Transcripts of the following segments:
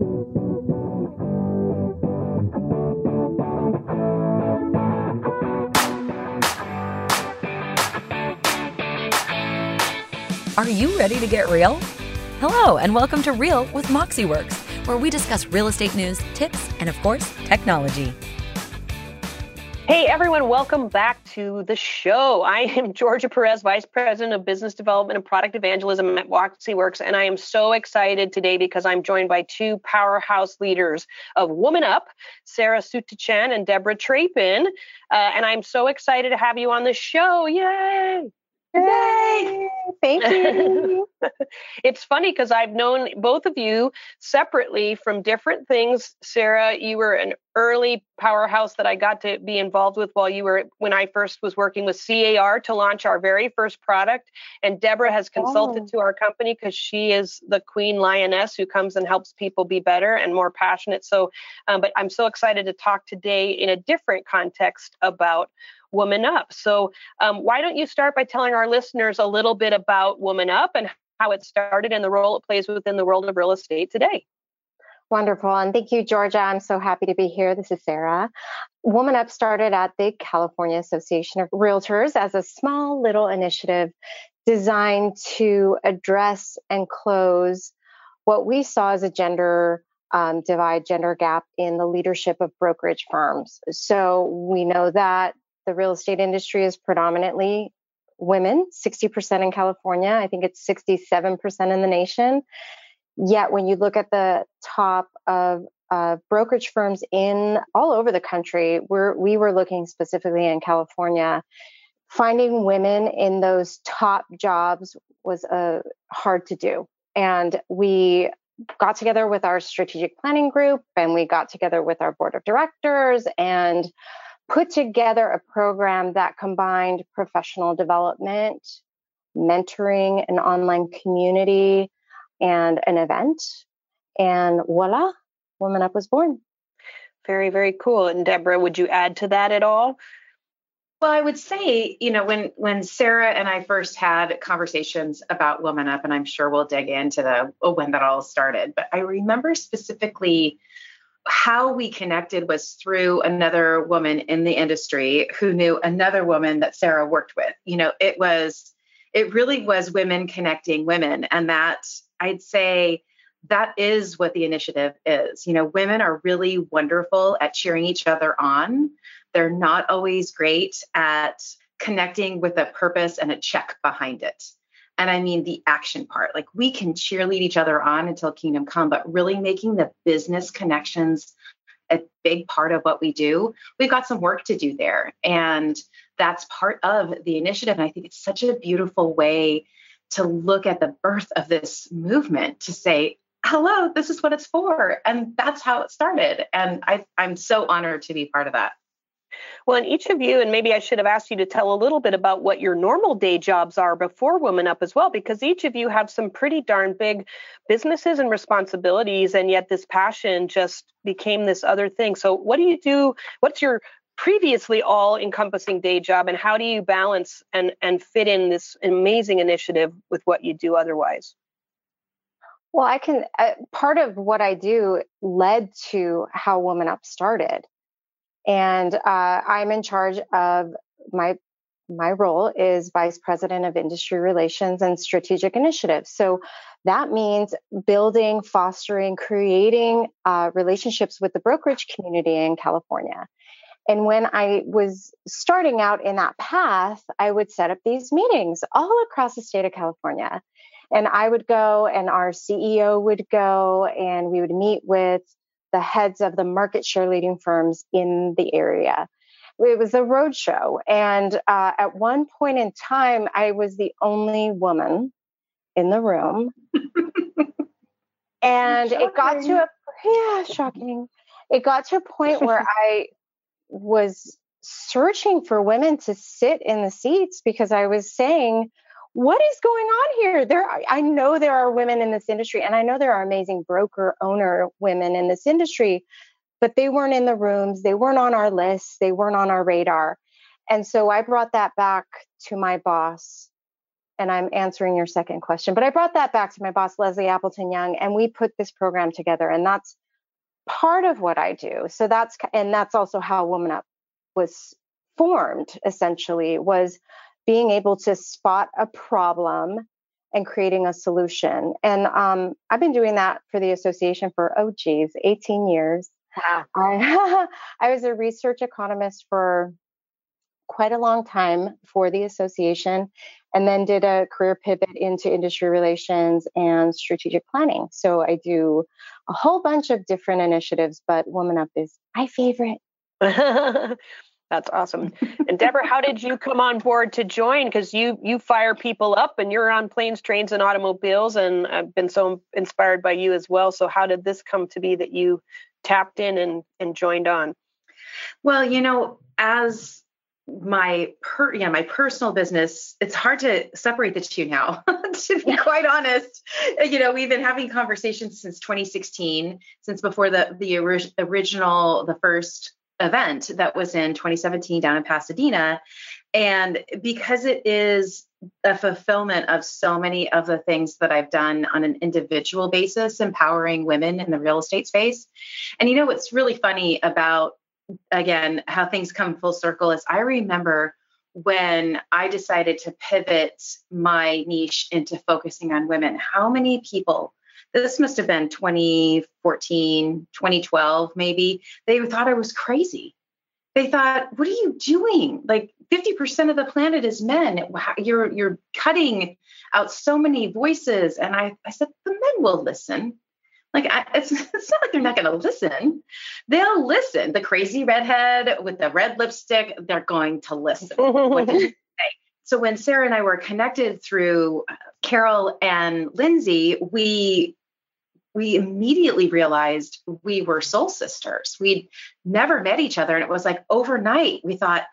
Are you ready to get real? Hello, and welcome to Real with MoxiWorks, where we discuss real estate news, tips, and of course, technology. Hey everyone, welcome back to the show. I am Georgia Perez, Vice President of Business Development and Product Evangelism at MoxiWorks, and I am so excited today because I'm joined by two powerhouse leaders of Woman Up, Sara Sutachan and Debra Trappen. Uh, and I'm so excited to have you on the show. Yay! Yay! Thank you. it's funny because I've known both of you separately from different things. Sara, you were an early powerhouse that I got to be involved with while you were when I first was working with CAR to launch our very first product. And Debra has consulted oh. to our company because she is the queen lioness who comes and helps people be better and more passionate. So, um, but I'm so excited to talk today in a different context about Woman Up. So, um, why don't you start by telling our listeners a little bit about Woman Up and how it started and the role it plays within the world of real estate today? Wonderful. And thank you, Georgia. I'm so happy to be here. This is Sara. Woman Up started at the California Association of Realtors as a small little initiative designed to address and close what we saw as a gender um, divide, gender gap in the leadership of brokerage firms. So we know that the real estate industry is predominantly women, 60% in California. I think it's 67% in the nation. Yet, when you look at the top of uh, brokerage firms in all over the country, we're, we were looking specifically in California. Finding women in those top jobs was uh, hard to do. And we got together with our strategic planning group and we got together with our board of directors and put together a program that combined professional development, mentoring, an online community, and an event. And voila, Woman Up was born. Very, very cool. And Debra, would you add to that at all? Well, I would say, you know, when when Sara and I first had conversations about Woman Up, and I'm sure we'll dig into the when that all started, but I remember specifically how we connected was through another woman in the industry who knew another woman that Sara worked with. You know, it was, it really was women connecting women. And that I'd say that is what the initiative is. You know, women are really wonderful at cheering each other on. They're not always great at connecting with a purpose and a check behind it. And I mean the action part. Like we can cheerlead each other on until kingdom come, but really making the business connections a big part of what we do. We've got some work to do there. And that's part of the initiative. And I think it's such a beautiful way to look at the birth of this movement to say, hello, this is what it's for. And that's how it started. And I, I'm so honored to be part of that. Well, and each of you, and maybe I should have asked you to tell a little bit about what your normal day jobs are before Woman Up as well, because each of you have some pretty darn big businesses and responsibilities, and yet this passion just became this other thing. So, what do you do? What's your previously all encompassing day job, and how do you balance and, and fit in this amazing initiative with what you do otherwise? Well, I can, uh, part of what I do led to how Woman Up started and uh, I'm in charge of my my role is vice president of industry relations and strategic initiatives. So that means building, fostering, creating uh, relationships with the brokerage community in California. And when I was starting out in that path, I would set up these meetings all across the state of California. And I would go, and our CEO would go, and we would meet with the heads of the market share leading firms in the area. It was a roadshow. And uh, at one point in time, I was the only woman in the room. and it got to a, yeah, shocking. It got to a point where I was searching for women to sit in the seats because I was saying, what is going on here there i know there are women in this industry and i know there are amazing broker owner women in this industry but they weren't in the rooms they weren't on our list they weren't on our radar and so i brought that back to my boss and I'm answering your second question. But I brought that back to my boss, Leslie Appleton Young, and we put this program together. And that's part of what I do. So that's, and that's also how Woman Up was formed essentially, was being able to spot a problem and creating a solution. And um, I've been doing that for the association for, oh, geez, 18 years. Wow. I, I was a research economist for quite a long time for the association and then did a career pivot into industry relations and strategic planning. So I do a whole bunch of different initiatives, but Woman Up is my favorite. That's awesome. And Debra, how did you come on board to join? Because you you fire people up, and you're on planes, trains, and automobiles, and I've been so inspired by you as well. So how did this come to be that you tapped in and and joined on? Well, you know, as my per yeah my personal business it's hard to separate the two now to be quite honest you know we've been having conversations since 2016 since before the the original the first event that was in 2017 down in Pasadena. And because it is a fulfillment of so many of the things that I've done on an individual basis, empowering women in the real estate space. And you know what's really funny about, again, how things come full circle is I remember when I decided to pivot my niche into focusing on women, how many people this must have been 2014, 2012, maybe. They thought I was crazy. They thought, "What are you doing? Like 50% of the planet is men. You're you're cutting out so many voices." And I, I said, "The men will listen." Like I, it's, it's not like they're not going to listen. They'll listen. The crazy redhead with the red lipstick, they're going to listen. what did you say? So when Sara and I were connected through uh, Carol and Lindsay, we we immediately realized we were soul sisters. We'd never met each other. And it was like overnight, we thought,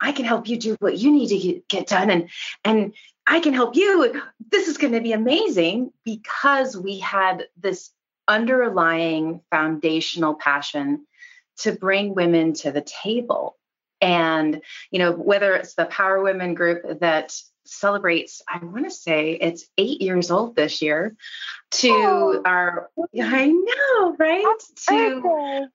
I can help you do what you need to get done. And, and I can help you. This is going to be amazing because we had this underlying foundational passion to bring women to the table. And, you know, whether it's the Power Women group that celebrates, I want to say it's eight years old this year, to oh, our, I know, right? To,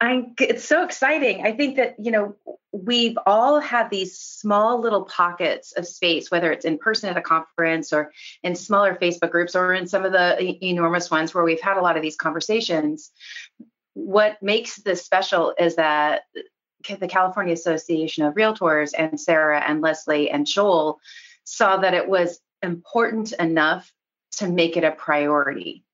I, it's so exciting. I think that, you know, we've all had these small little pockets of space, whether it's in person at a conference or in smaller Facebook groups or in some of the enormous ones where we've had a lot of these conversations. What makes this special is that the California Association of Realtors and Sara and Leslie and Joel saw that it was important enough to make it a priority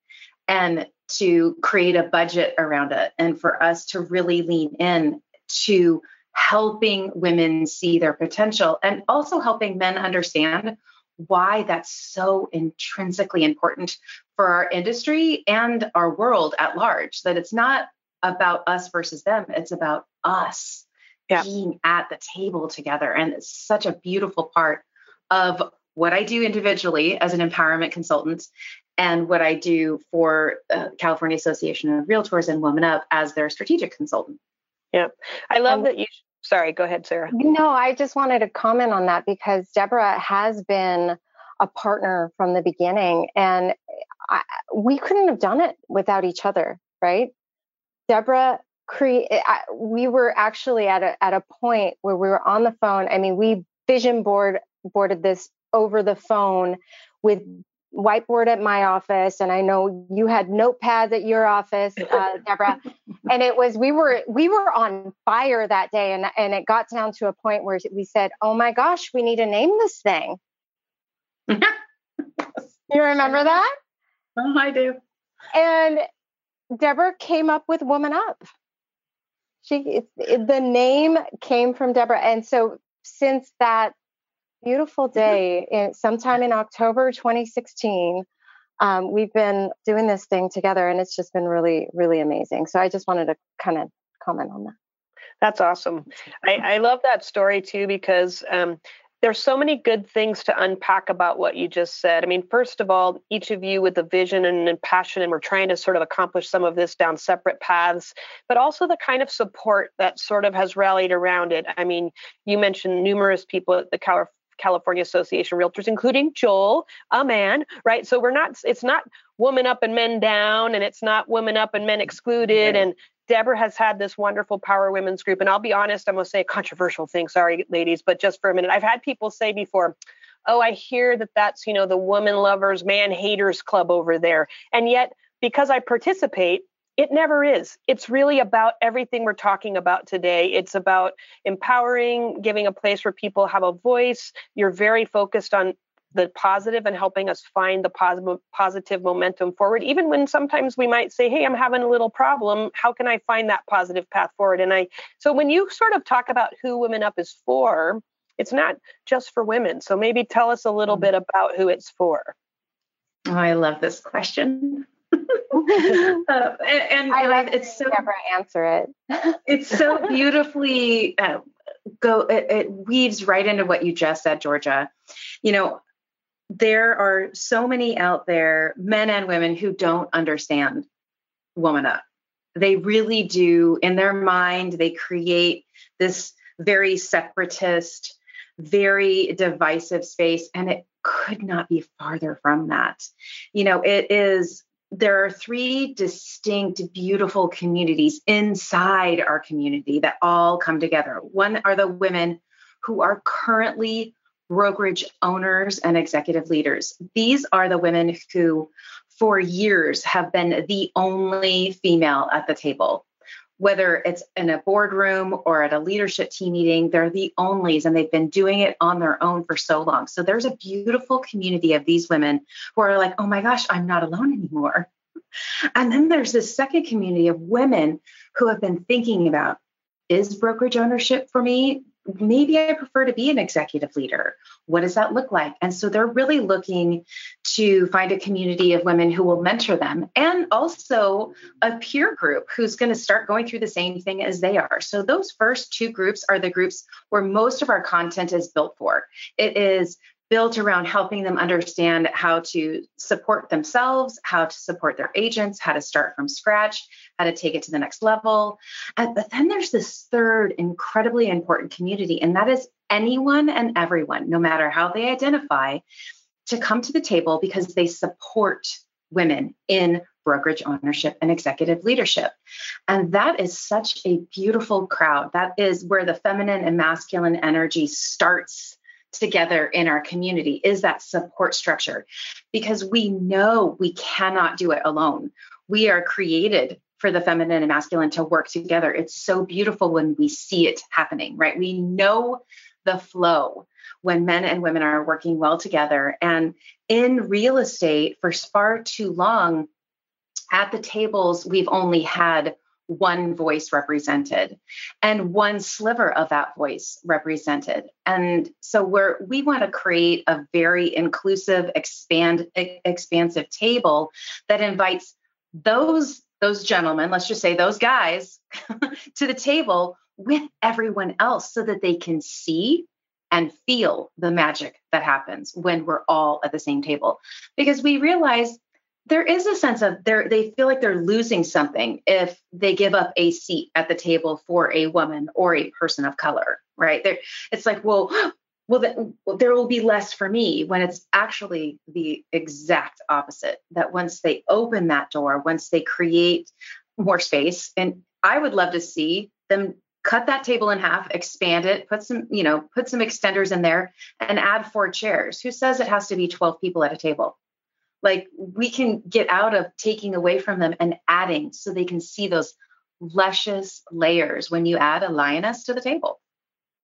and to create a budget around it and for us to really lean in to helping women see their potential and also helping men understand why that's so intrinsically important for our industry and our world at large that it's not about us versus them it's about us yeah. being at the table together and it's such a beautiful part of what I do individually as an empowerment consultant and what I do for uh, California Association of Realtors and Woman Up as their strategic consultant. Yeah. I love um, that you sorry, go ahead, Sara. No, I just wanted to comment on that because Debra has been a partner from the beginning and I, we couldn't have done it without each other, right? Debra create we were actually at a at a point where we were on the phone. I mean, we vision board boarded this over the phone with whiteboard at my office and i know you had notepads at your office uh, debra. And it was we were we were on fire that day and and it got down to a point where we said oh my gosh we need to name this thing. You remember that? Oh i do. And debra came up with woman up. She it, the name came from debra. And so since that beautiful day in, sometime in October 2016. Um, we've been doing this thing together and it's just been really, really amazing. So I just wanted to kind of comment on that. That's awesome. I, I love that story too because um, there's so many good things to unpack about what you just said. I mean, first of all, each of you with a vision and, and passion, and we're trying to sort of accomplish some of this down separate paths, but also the kind of support that sort of has rallied around it. I mean, you mentioned numerous people at the California Association of Realtors, including Joel, a man, right? So we're not, it's not woman up and men down, and it's not women up and men excluded. And Debra has had this wonderful Power Women's group. And I'll be honest, I'm going to say a controversial thing. Sorry, ladies, but just for a minute. I've had people say before, oh, I hear that that's, you know, the woman lovers, man haters club over there. And yet, because I participate, it never is. It's really about everything we're talking about today. It's about empowering, giving a place where people have a voice. You're very focused on the positive and helping us find the positive positive momentum forward even when sometimes we might say hey i'm having a little problem how can i find that positive path forward and i so when you sort of talk about who women up is for it's not just for women so maybe tell us a little mm-hmm. bit about who it's for oh, i love this question uh, and, and I love it's so never answer it. it's so beautifully uh, go. It, it weaves right into what you just said, Georgia. You know, there are so many out there, men and women, who don't understand woman up. They really do. In their mind, they create this very separatist, very divisive space, and it could not be farther from that. You know, it is there are three distinct, beautiful communities inside our community that all come together. One are the women who are currently brokerage owners and executive leaders. These are the women who, for years, have been the only female at the table. Whether it's in a boardroom or at a leadership team meeting, they're the onlys and they've been doing it on their own for so long. So there's a beautiful community of these women who are like, oh my gosh, I'm not alone anymore. And then there's this second community of women who have been thinking about is brokerage ownership for me? Maybe I prefer to be an executive leader. What does that look like? And so they're really looking to find a community of women who will mentor them and also a peer group who's going to start going through the same thing as they are. So those first two groups are the groups where most of our content is built for. It is built around helping them understand how to support themselves, how to support their agents, how to start from scratch, how to take it to the next level. But then there's this third incredibly important community, and that is anyone and everyone, no matter how they identify, to come to the table because they support women in brokerage ownership and executive leadership. And that is such a beautiful crowd. That is where the feminine and masculine energy starts together in our community is that support structure because we know we cannot do it alone. We are created for the feminine and masculine to work together. It's so beautiful when we see it happening, right? We know the flow when men and women are working well together. And in real estate, for far too long, at the tables, we've only had one voice represented and one sliver of that voice represented. And so we're we want to create a very inclusive expand expansive table that invites those those gentlemen let's just say those guys to the table with everyone else so that they can see and feel the magic that happens when we're all at the same table. Because we realize there is a sense of they feel like they're losing something if they give up a seat at the table for a woman or a person of color right? It's like well well there will be less for me when it's actually the exact opposite that once they open that door once they create more space and i would love to see them cut that table in half expand it put some you know put some extenders in there and add four chairs. Who says it has to be 12 people at a table like we can get out of taking away from them and adding so they can see those luscious layers when you add a lioness to the table.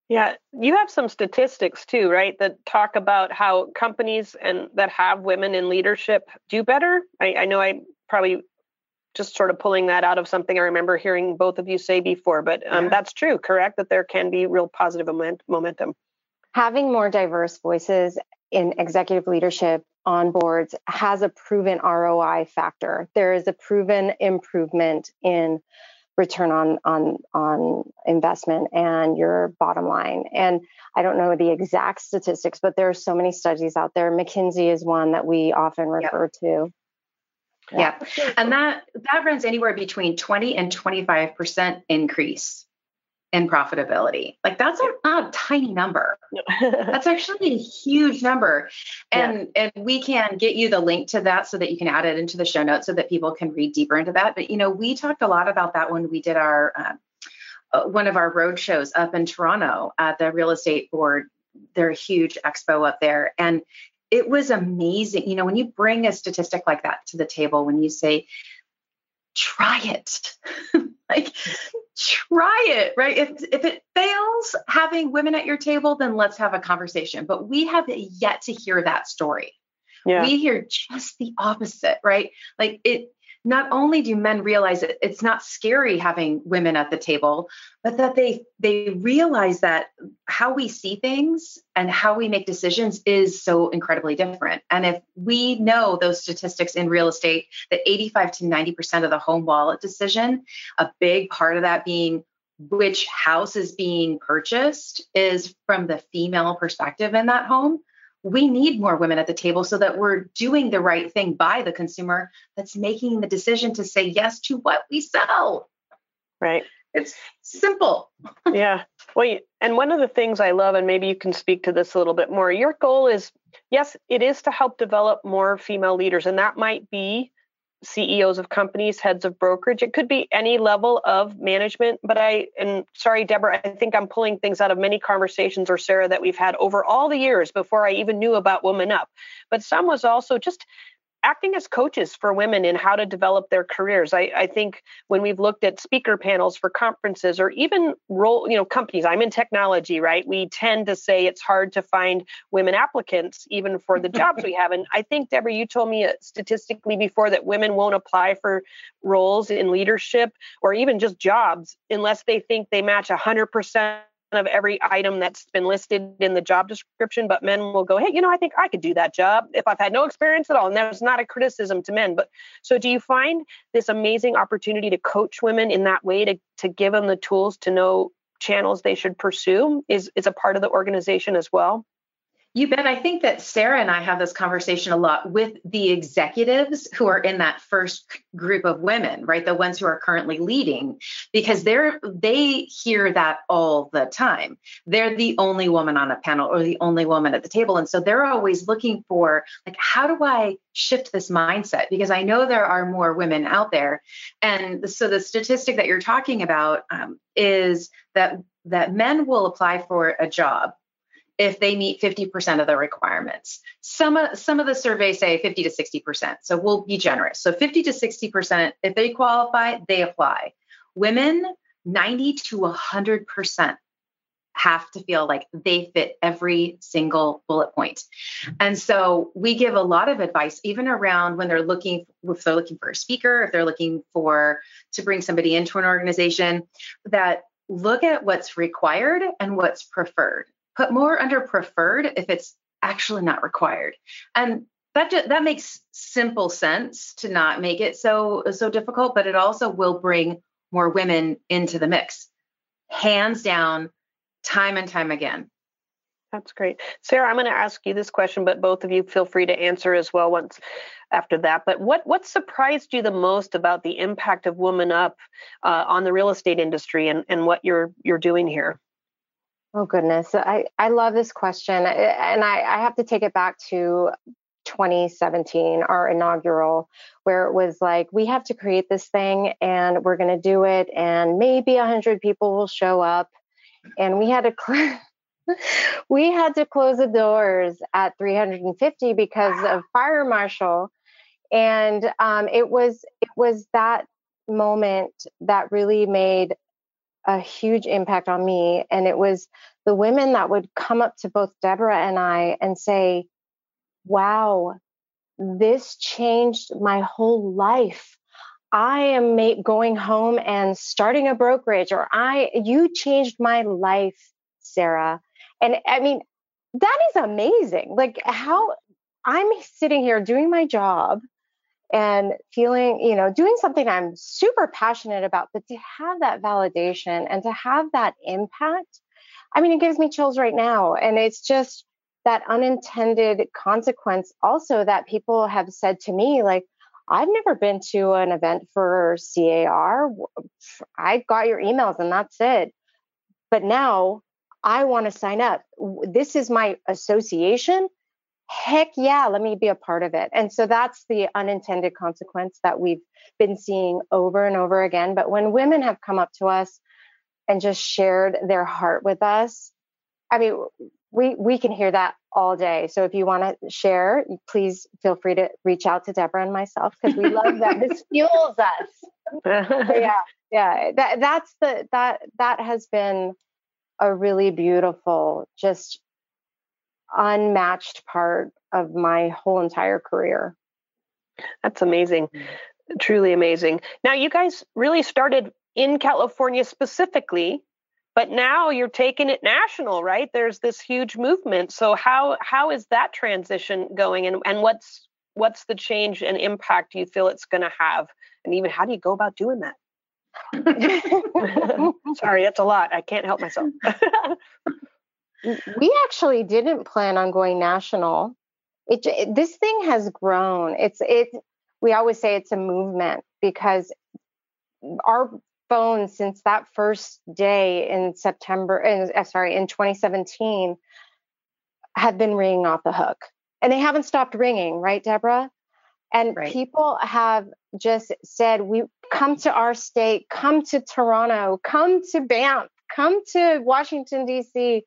Yeah, you have some statistics too, right? That talk about how companies and that have women in leadership do better. I, I know I probably just sort of pulling that out of something I remember hearing both of you say before, but um, yeah. that's true, correct? That there can be real positive moment, momentum. Having more diverse voices in executive leadership on boards has a proven ROI factor. There is a proven improvement in return on on on investment and your bottom line. And I don't know the exact statistics, but there are so many studies out there. McKinsey is one that we often refer yep. to. Yeah. yeah. And that that runs anywhere between 20 and 25% increase in profitability. Like that's a, not a tiny number. that's actually a huge number. And yeah. and we can get you the link to that so that you can add it into the show notes so that people can read deeper into that. But you know, we talked a lot about that when we did our uh, uh, one of our road shows up in Toronto at the real estate board. Their huge expo up there. And it was amazing. You know, when you bring a statistic like that to the table, when you say, try it, like try it, right? If if it fails having women at your table, then let's have a conversation. But we have yet to hear that story. Yeah. We hear just the opposite, right? Like it not only do men realize that it's not scary having women at the table, but that they they realize that how we see things and how we make decisions is so incredibly different. And if we know those statistics in real estate that 85 to 90% of the home wallet decision, a big part of that being which house is being purchased is from the female perspective in that home we need more women at the table so that we're doing the right thing by the consumer that's making the decision to say yes to what we sell. Right. It's simple. yeah. Well, and one of the things I love, and maybe you can speak to this a little bit more, your goal is yes, it is to help develop more female leaders. And that might be CEOs of companies, heads of brokerage. It could be any level of management. But I, and sorry, Debra, I think I'm pulling things out of many conversations or Sara that we've had over all the years before I even knew about Woman Up. But some was also just acting as coaches for women in how to develop their careers. I, I, think when we've looked at speaker panels for conferences or even role, you know, companies, I'm in technology, right? We tend to say it's hard to find women applicants even for the jobs we have. And I think, Debra, you told me uh, statistically before that women won't apply for roles in leadership or even just jobs unless they think they match 100% of every item that's been listed in the job description, but men will go, hey, you know, I think I could do that job if I've had no experience at all. And that's not a criticism to men. But so do you find this amazing opportunity to coach women in that way to, to give them the tools to know channels they should pursue is, is a part of the organization as well? You bet. I think that Sara and I have this conversation a lot with the executives who are in that first group of women, right? The ones who are currently leading, because they're they hear that all the time. They're the only woman on a panel or the only woman at the table. And so they're always looking for like, how do I shift this mindset? Because I know there are more women out there. And so the statistic that you're talking about um, is that that men will apply for a job if they meet 50% of the requirements. Some of, some of the surveys say 50 to 60%. So we'll be generous. So 50 to 60%, if they qualify, they apply. Women, 90 to 100% have to feel like they fit every single bullet point. And so we give a lot of advice, even around when they're looking, if they're looking for a speaker, if they're looking for to bring somebody into an organization, that look at what's required and what's preferred put more under preferred if it's actually not required. And that that makes simple sense to not make it so so difficult, but it also will bring more women into the mix. Hands down, time and time again. That's great. Sara, I'm going to ask you this question, but both of you feel free to answer as well once after that. But what what surprised you the most about the impact of Woman Up uh, on the real estate industry and, and what you're you're doing here? Oh goodness, I I love this question, and I I have to take it back to 2017, our inaugural, where it was like we have to create this thing and we're going to do it, and maybe a hundred people will show up, and we had to. Cl- we had to close the doors at 350 because of fire marshal. And um, it was it was that moment that really made a huge impact on me. And it was the women that would come up to both Debra and I and say, Wow, this changed my whole life. I am ma- going home and starting a brokerage, or I, you changed my life, Sara. And I mean, that is amazing. Like, how I'm sitting here doing my job and feeling, you know, doing something I'm super passionate about, but to have that validation and to have that impact, I mean, it gives me chills right now. And it's just that unintended consequence also that people have said to me, like, I've never been to an event for CAR. I got your emails and that's it. but now I want to sign up. This is my association. Heck yeah, let me be a part of it. And so that's the unintended consequence that we've been seeing over and over again. But when women have come up to us and just shared their heart with us, I mean, we we can hear that all day. So if you want to share, please feel free to reach out to Debra and myself because we love that. this fuels us. yeah, yeah. That that's the that that has been a really beautiful, just unmatched part of my whole entire career. That's amazing. Mm-hmm. Truly amazing. Now you guys really started in California specifically but now you're taking it national right? There's this huge movement. So how how is that transition going and and what's what's the change and impact you feel it's going to have? And even how do you go about doing that? Sorry that's a lot. I can't help myself we actually didn't plan on going national it, it this thing has grown it's it we always say it's a movement because our phone since that first day in September, in, uh, sorry, in 2017, have been ringing off the hook. And they haven't stopped ringing, right, Debra? And right. people have just said, we come to our state, come to Toronto, come to Banff, come to Washington, D.C.,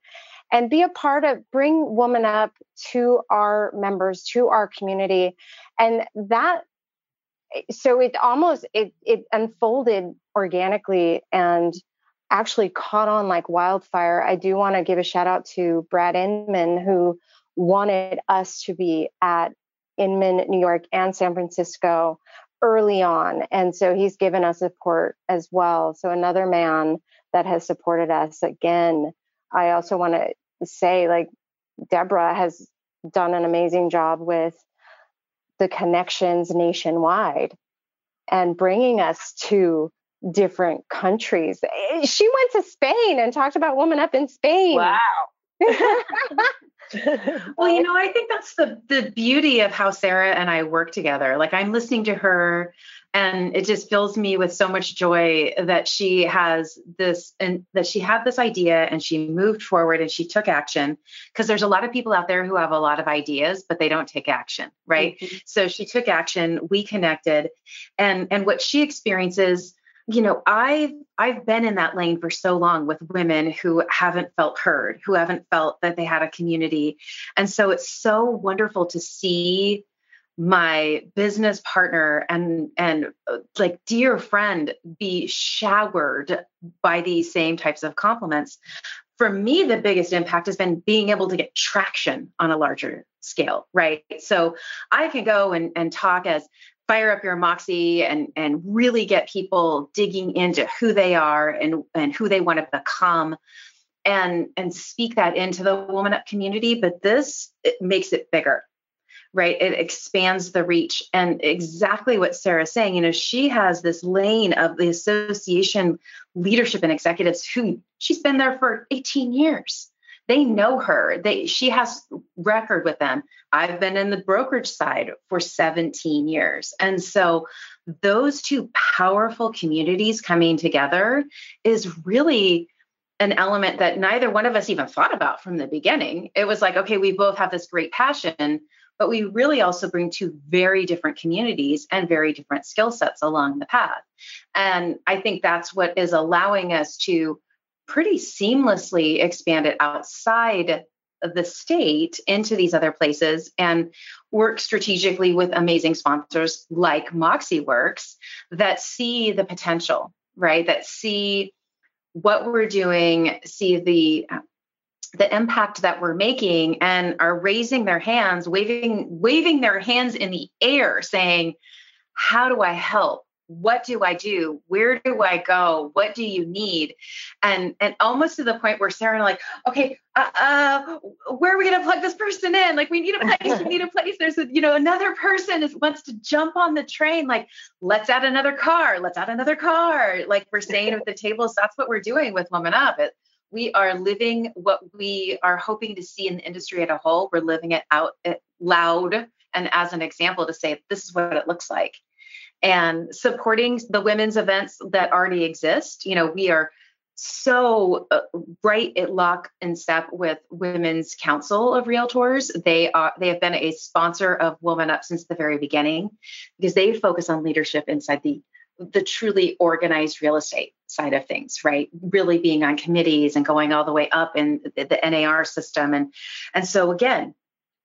and be a part of, bring Woman Up to our members, to our community. And that so it almost it it unfolded organically and actually caught on like wildfire. I do want to give a shout out to Brad Inman who wanted us to be at Inman, New York and San Francisco early on. And so he's given us support as well. So another man that has supported us again. I also want to say like Debra has done an amazing job with the connections nationwide and bringing us to different countries. Eh, she went to Spain and talked about Woman Up in Spain. Wow. well, you know, I think that's the the beauty of how Sara and I work together. Like I'm listening to her and it just fills me with so much joy that she has this and that she had this idea and she moved forward and she took action. Because there's a lot of people out there who have a lot of ideas but they don't take action right? Mm-hmm. so she took action we connected. And and what she experiences you know i've i've been in that lane for so long with women who haven't felt heard who haven't felt that they had a community. And so it's so wonderful to see my business partner and and uh, like dear friend be showered by these same types of compliments for me the biggest impact has been being able to get traction on a larger scale right? So i can go and, and talk as fire up your moxie and and really get people digging into who they are and and who they want to become and and speak that into the woman up community but this it makes it bigger right? It expands the reach. And exactly what sara's saying you know she has this lane of the association leadership and executives who she's been there for 18 years. They know her. They she has record with them. I've been in the brokerage side for 17 years. And so those two powerful communities coming together is really an element that neither one of us even thought about from the beginning. It was like okay we both have this great passion but we really also bring two very different communities and very different skill sets along the path and i think that's what is allowing us to pretty seamlessly expand it outside the state into these other places and work strategically with amazing sponsors like MoxiWorks that see the potential, right? That see what we're doing, see the the impact that we're making and are raising their hands, waving waving their hands in the air saying, "How do I help? what do i do? Where do i go? What do you need? And and almost to the point where sara and I like okay uh, uh where are we going to plug this person in? Like we need a place we need a place. There's a you know another person is wants to jump on the train. Like let's add another car let's add another car. Like we're staying at the tables. That's what we're doing with woman up. It, we are living what we are hoping to see in the industry as a whole we're living it out loud and as an example to say this is what it looks like and supporting the women's events that already exist. You know, we are so uh, right at lock and step with Women's Council of Realtors. They are they have been a sponsor of Woman Up since the very beginning because they focus on leadership inside the the truly organized real estate side of things, right? Really being on committees and going all the way up in the, the NAR system. And and so again,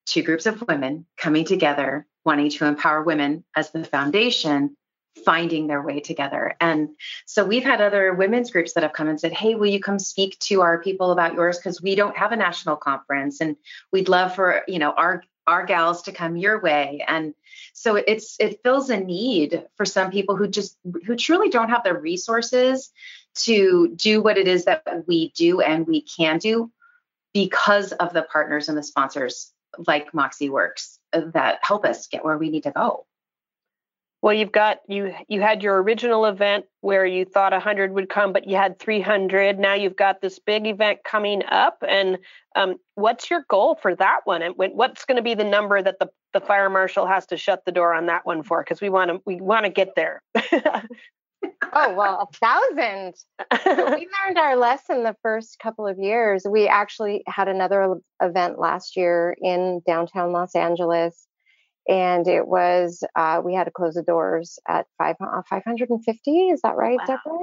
two groups of women coming together, wanting to empower women as the foundation finding their way together. And so we've had other women's groups that have come and said, Hey, will you come speak to our people about yours? Because we don't have a national conference and we'd love for, you know, our our gals to come your way. And so it's it fills a need for some people who just who truly don't have the resources to do what it is that we do and we can do because of the partners and the sponsors like MoxiWorks that help us get where we need to go. Well, you've got you you had your original event where you thought 100 would come, but you had 300. Now you've got this big event coming up, and um, what's your goal for that one? And what's going to be the number that the the fire marshal has to shut the door on that one for? Because we want to we want to get there. oh well, a thousand. we learned our lesson the first couple of years. We actually had another event last year in downtown Los Angeles and it was uh, we had to close the doors at five, uh, 550 is that right wow. debra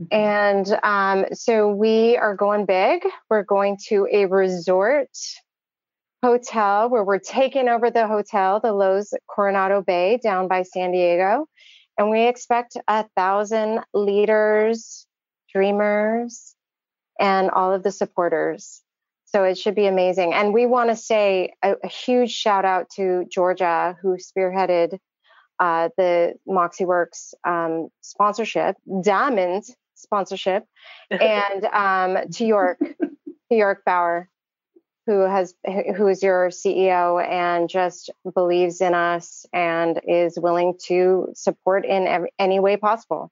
mm-hmm. and um, so we are going big we're going to a resort hotel where we're taking over the hotel the Loews coronado bay down by san diego and we expect a thousand leaders dreamers and all of the supporters so it should be amazing. And we want to say a, a, huge shout out to Georgia, who spearheaded uh, the MoxiWorks um, sponsorship, Diamond sponsorship, and um, to York, to York Baur, who has who is your CEO and just believes in us and is willing to support in every, any way possible.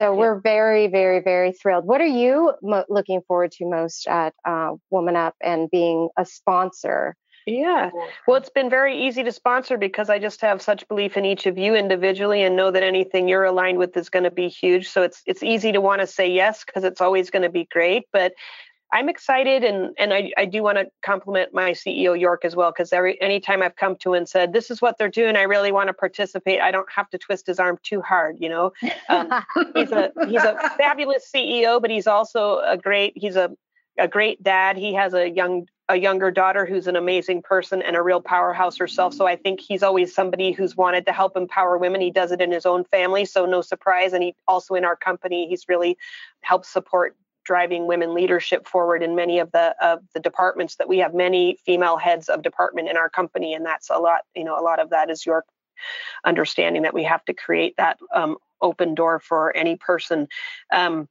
So yeah. we're very, very, very thrilled. What are you mo- looking forward to most at uh, Woman Up and being a sponsor? Yeah. Well, it's been very easy to sponsor because I just have such belief in each of you individually and know that anything you're aligned with is going to be huge. So it's it's easy to want to say yes because it's always going to be great. But I'm excited, and and I, I do want to compliment my CEO York as well because every anytime I've come to and said this is what they're doing, I really want to participate. I don't have to twist his arm too hard, you know. Um, he's a he's a fabulous CEO, but he's also a great he's a a great dad. He has a young a younger daughter who's an amazing person and a real powerhouse herself. So I think he's always somebody who's wanted to help empower women. He does it in his own family, so no surprise. And he also in our company, he's really helped support driving women leadership forward in many of the of the departments that we have many female heads of department in our company and that's a lot you know a lot of that is your understanding that we have to create that um, open door for any person. Um,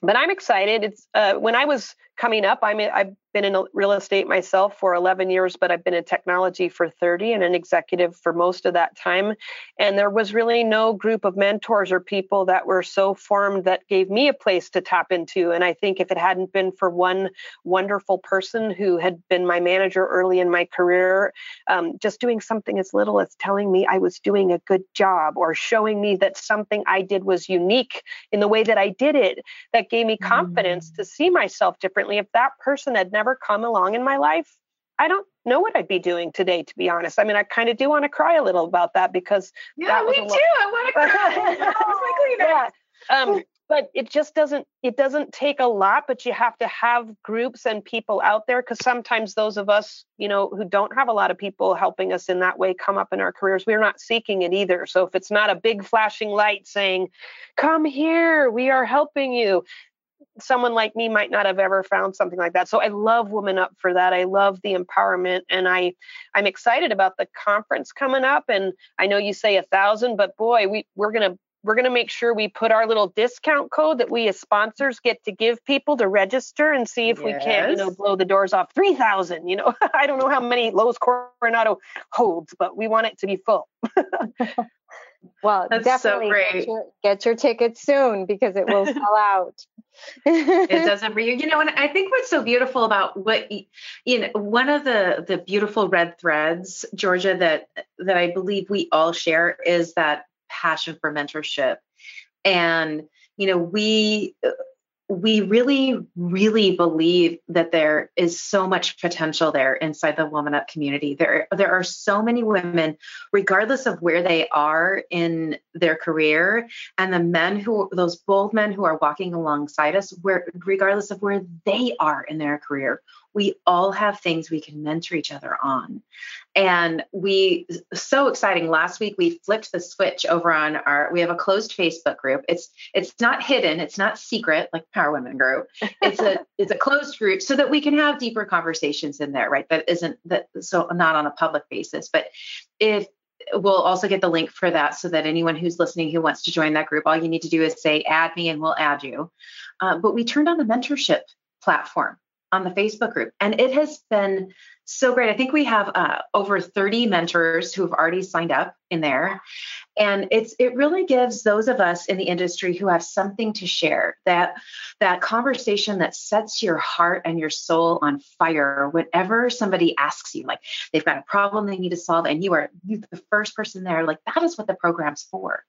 but i'm excited. It's uh, when i was coming up i'm i've been in real estate myself for 11 years, but I've been in technology for 30 and an executive for most of that time. And there was really no group of mentors or people that were so formed that gave me a place to tap into. And I think if it hadn't been for one wonderful person who had been my manager early in my career, um, just doing something as little as telling me I was doing a good job or showing me that something I did was unique in the way that I did it, that gave me confidence mm. to see myself differently. If that person had never never come along in my life, I don't know what I'd be doing today, to be honest. I mean, I kind of do want to cry a little about that because yeah, that me too. I want to cry. yeah. Um, but it just doesn't it doesn't take a lot but you have to have groups and people out there because sometimes those of us you know who don't have a lot of people helping us in that way come up in our careers we're not seeking it either so if it's not a big flashing light saying come here we are helping you someone like me might not have ever found something like that. So I love Woman Up for that. I love the empowerment and I I'm excited about the conference coming up. And I know you say a thousand, but boy, we we're gonna we're going to make sure we put our little discount code that we as sponsors get to give people to register and see if yes. we can, you know, blow the doors off 3000. You know, I don't know how many Loews Coronado holds, but we want it to be full. Well, That's definitely so get, your, get, your, tickets soon because it will sell out. it doesn't you. You know, and I think what's so beautiful about what you know, one of the the beautiful red threads, Georgia, that that I believe we all share is that passion for mentorship. And you know, we we really, really believe that there is so much potential there inside the Woman Up community. There, there are so many women, regardless of where they are in their career, and the men who, those bold men who are walking alongside us, where regardless of where they are in their career, we all have things we can mentor each other on. And we so exciting. Last week we flipped the switch over on our we have a closed facebook group. It's it's not hidden. It's not secret like power women group. It's a it's a closed group so that we can have deeper conversations in there right? That isn't that so not on a public basis. But if we'll also get the link for that so that anyone who's listening who wants to join that group all you need to do is say add me and we'll add you. Uh, but we turned on the mentorship platform on the Facebook group. And it has been so great. I think we have uh, over 30 mentors who have already signed up in there. And it's it really gives those of us in the industry who have something to share that that conversation that sets your heart and your soul on fire whenever somebody asks you like they've got a problem they need to solve and you are the first person there like that is what the program's for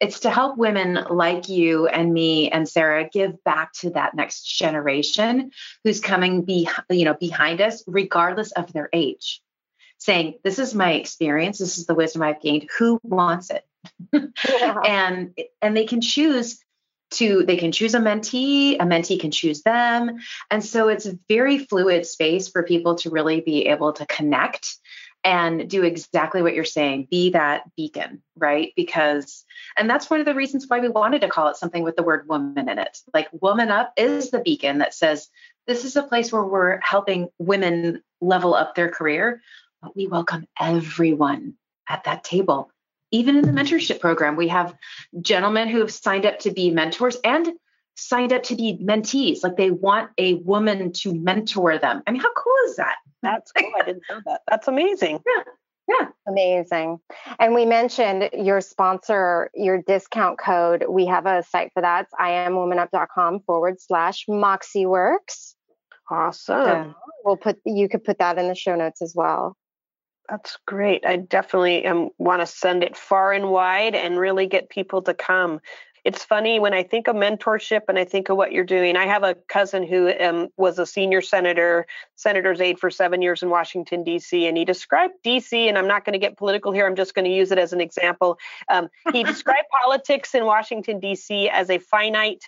it's to help women like you and me and Sara give back to that next generation who's coming be, you know, behind us, regardless of their age. Saying, this is my experience, this is the wisdom I've gained. Who wants it? Yeah. and and they can choose to they can choose a mentee a mentee can choose them and so it's a very fluid space for people to really be able to connect and do exactly what you're saying. Be that beacon right? Because and that's one of the reasons why we wanted to call it something with the word woman in it. Like woman up is the beacon that says this is a place where we're helping women level up their career but we welcome everyone at that table. Even in the mentorship program we have gentlemen who have signed up to be mentors and signed up to be mentees like they want a woman to mentor them i mean how cool is that that's cool. I didn't know that. That's amazing. Yeah. Yeah. Amazing. And we mentioned your sponsor, your discount code. We have a site for that. It's iamwomanup.com forward slash MoxiWorks. Awesome. we'll put, you could put that in the show notes as well. That's great. I definitely um, want to send it far and wide and really get people to come it's funny when I think of mentorship and I think of what you're doing. I have a cousin who um, was a senior senator, senator's aide for seven years in Washington, D.C., and he described D.C., and I'm not going to get political here, I'm just going to use it as an example. Um, he described politics in Washington, D.C. as a finite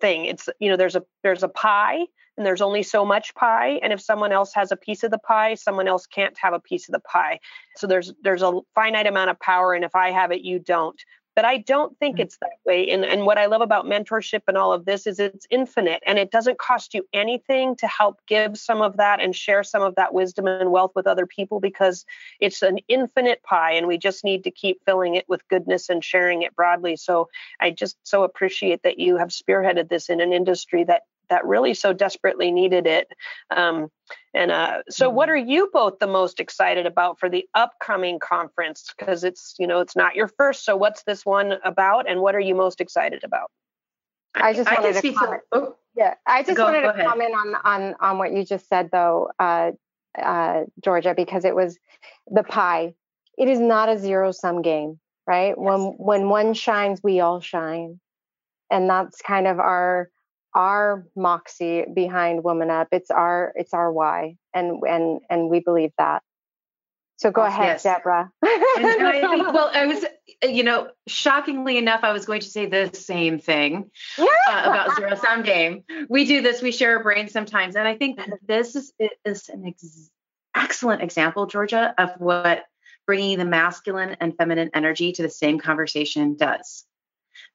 thing. It's, you know, there's a there's a pie and there's only so much pie and if someone else has a piece of the pie someone else can't have a piece of the pie so there's there's a finite amount of power and if i have it you don't but I don't think mm. it's that way. And, and what I love about mentorship and all of this is it's infinite and it doesn't cost you anything to help give some of that and share some of that wisdom and wealth with other people because it's an infinite pie and we just need to keep filling it with goodness and sharing it broadly. So I just so appreciate that you have spearheaded this in an industry that that really so desperately needed it. Um, and uh, so, what mm-hmm. are you both the most excited about for the upcoming conference? Because it's you know it's not your first. So, what's this one about, and what are you most excited about? I just wanted I to comment. Oh, yeah, I just go, wanted go to ahead. comment on on on what you just said, though, uh, uh, Georgia, because it was the pie. It is not a zero sum game, right? Yes. When when one shines, we all shine, and that's kind of our our moxie behind woman up. It's our it's our why and and and we believe that. So go ahead yes. debra. I think, well i was you know shockingly enough i was going to say the same thing uh, about zero sum game. We do this we share a brain sometimes and i think this is, is an ex- excellent example georgia of what bringing the masculine and feminine energy to the same conversation does.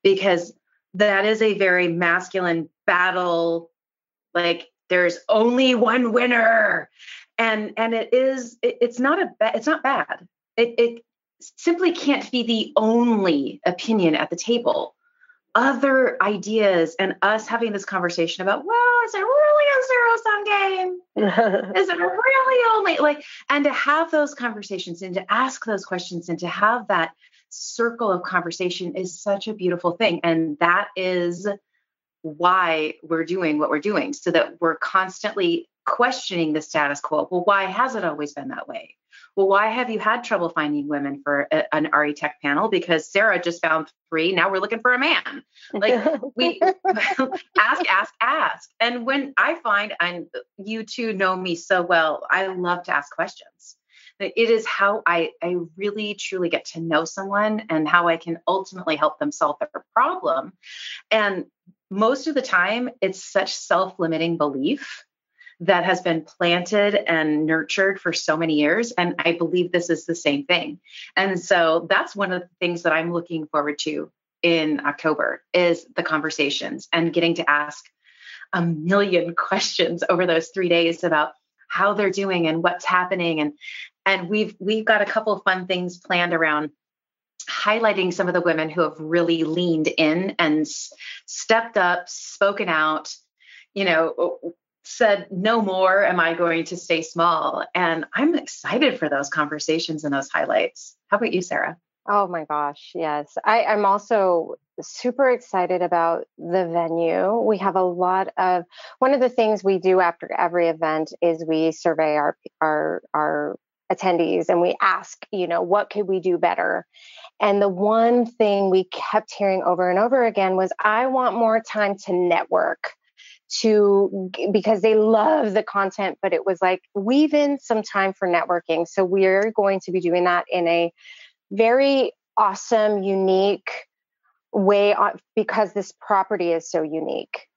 Because that is a very masculine battle like there's only one winner. And and it is it, it's not a ba- it's not bad. It, it simply can't be the only opinion at the table. Other ideas and us having this conversation about well is it really a zero sum game? Is it really only like and to have those conversations and to ask those questions and to have that circle of conversation is such a beautiful thing. And that is why we're doing what we're doing, so that we're constantly questioning the status quo. Well, why has it always been that way? well, why have you had trouble finding women for a, an RE Tech panel? Because Sara just found three. Now we're looking for a man. Like we ask, ask, ask. And when I find, and you two know me so well, I love to ask questions. It is how I, I really truly get to know someone and how I can ultimately help them solve their problem. And most of the time, it's such self limiting belief that has been planted and nurtured for so many years. And I believe this is the same thing. And so that's one of the things that I'm looking forward to in October is the conversations and getting to ask a million questions over those three days about how they're doing and what's happening and and we've we've got a couple of fun things planned around highlighting some of the women who have really leaned in and s- stepped up spoken out you know said, no more am I going to stay small. And I'm excited for those conversations and those highlights. How about you, Sara? Oh my gosh, yes. I, I'm also super excited about the venue. We have a lot of one of the things we do after every event is we survey our our our attendees and we ask, you know, what could we do better? And the one thing we kept hearing over and over again was I want more time to network to because they love the content, but it was like weave in some time for networking. So we're going to be doing that in a very awesome, unique way uh, because this property is so unique.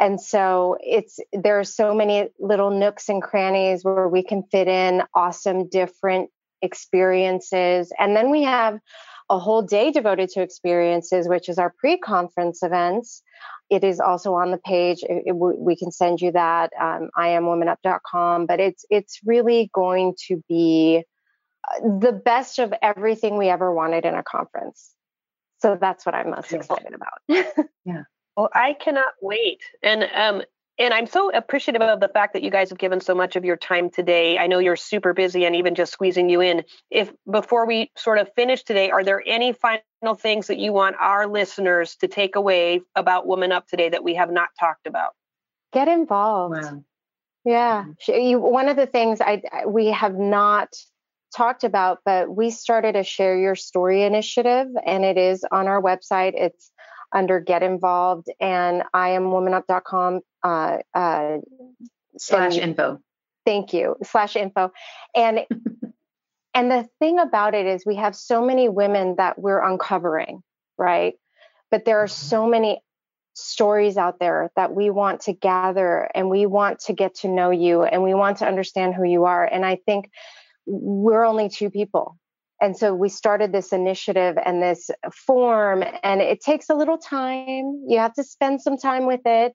And so it's there are so many little nooks and crannies where we can fit in awesome different experiences. And then we have a whole day devoted to experiences, which is our pre-conference events it is also on the page. It, it, we can send you that. Um, IamWomanUp.com, but it's it's really going to be uh, the best of everything we ever wanted in a conference. So that's what I'm most excited about. yeah. Well, I cannot wait. And um, and I'm so appreciative of the fact that you guys have given so much of your time today. I know you're super busy and even just squeezing you in. If before we sort of finish today, are there any final things that you want our listeners to take away about Woman Up today that we have not talked about? Get involved. Wow. Yeah. You, one of the things I we have not talked about, but we started a share your story initiative and it is on our website. It's under get involved and I am womanup.com uh, uh, slash and, info. Thank you. Slash info. And and the thing about it is we have so many women that we're uncovering, right? But there are so many stories out there that we want to gather and we want to get to know you and we want to understand who you are. And I think we're only two people and so we started this initiative and this form and it takes a little time. You have to spend some time with it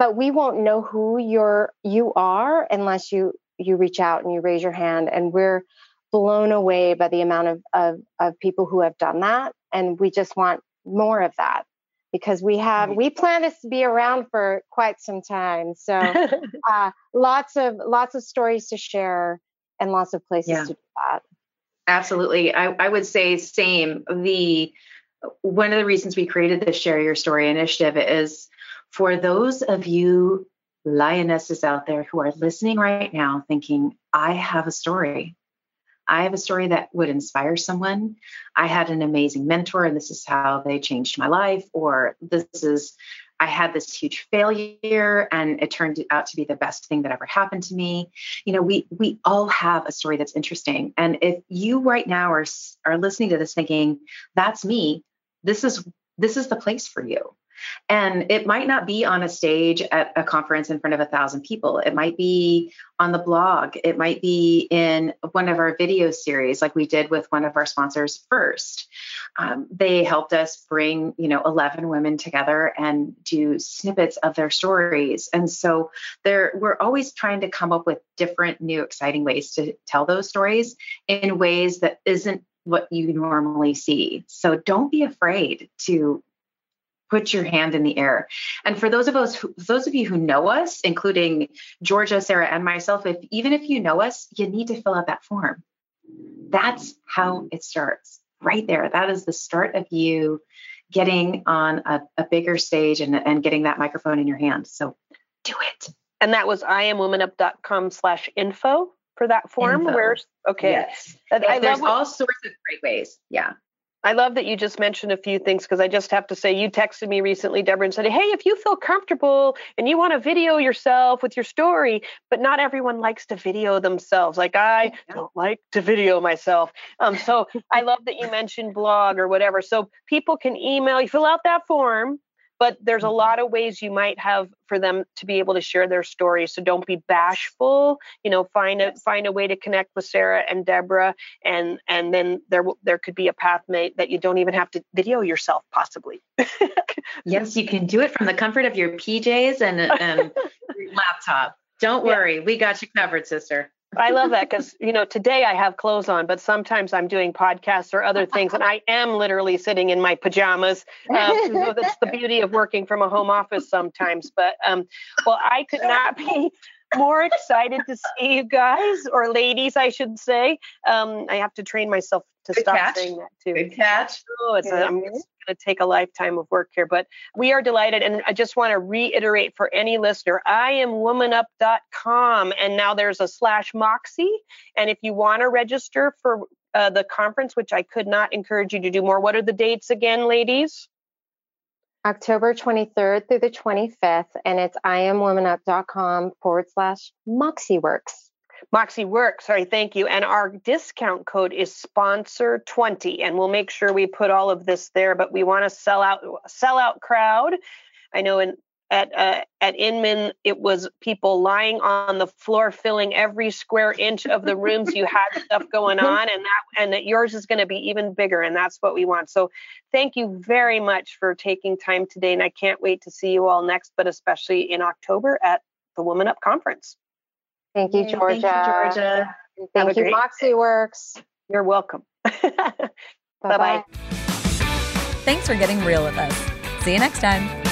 but we won't know who you're you are unless you you reach out and you raise your hand and we're blown away by the amount of of, of people who have done that and we just want more of that because we have we plan this to be around for quite some time. So uh, lots of lots of stories to share and lots of places yeah. to do that Absolutely. I, I would say same. The one of the reasons we created the Share Your Story initiative is for those of you lionesses out there who are listening right now thinking, I have a story. I have a story that would inspire someone. I had an amazing mentor, and this is how they changed my life, or this is I had this huge failure and it turned out to be the best thing that ever happened to me. You know, we we all have a story that's interesting. And if you right now are are listening to this thinking, that's me, this is this is the place for you. And it might not be on a stage at a conference in front of a thousand people. It might be on the blog. It might be in one of our video series, like we did with one of our sponsors first. Um, they helped us bring, you know, 11 women together and do snippets of their stories. And so there, we're always trying to come up with different, new, exciting ways to tell those stories in ways that isn't what you normally see. So don't be afraid to put your hand in the air. And for those of us, who, those of you who know us, including Georgia, Sara, and myself, if even if you know us, you need to fill out that form. That's how it starts, right there. That is the start of you getting on a, a bigger stage and, and getting that microphone in your hand. So do it. And that was iamwomanup.com slash info for that form? Info. Where's okay? Yes. And I There's all sorts of great ways. Yeah. I love that you just mentioned a few things because I just have to say you texted me recently, Debra, and said, Hey, if you feel comfortable and you want to video yourself with your story, but not everyone likes to video themselves. Like I don't like to video myself. Um, so I love that you mentioned blog or whatever. So people can email, you fill out that form, but there's a Mhm. lot of ways you might have for them to be able to share their story. So don't be bashful. You know, find a find a way to connect with Sara and Debra, and and then there there could be a path made that you don't even have to video yourself, possibly. Yes, you can do it from the comfort of your PJs and, and laptop. Don't Yeah. worry. We got you covered, sister. I love that because you know today I have clothes on, but sometimes I'm doing podcasts or other things, and I am literally sitting in my pajamas. Um, so that's the beauty of working from a home office sometimes. But um, well, I could not be more excited to see you guys or ladies, I should say. Um, I have to train myself to Good stop catch. saying that too. Good catch. Oh, it's, a, I'm it's to take a lifetime of work here, but we are delighted. And I just want to reiterate for any listener, I am womanup.com. And now there's a slash Moxie. And if you want to register for uh, the conference, which I could not encourage you to do more, what are the dates again, ladies? October 23rd through the 25th, and it's I am iamwomanup.com forward slash MoxiWorks. MoxiWorks. Sorry, thank you. And our discount code is sponsor 20. And we'll make sure we put all of this there, but we want to sell out sell out crowd. I know in at uh, at Inman it was people lying on the floor filling every square inch of the rooms you had stuff going on and that and that yours is going to be even bigger and that's what we want. So thank you very much for taking time today and I can't wait to see you all next but especially in October at the Woman Up conference. Thank you, Georgia. Thank you, Georgia. And Have Thank you, great MoxiWorks. You're welcome. Bye-bye. bye. Thanks for getting real with us. See you next time.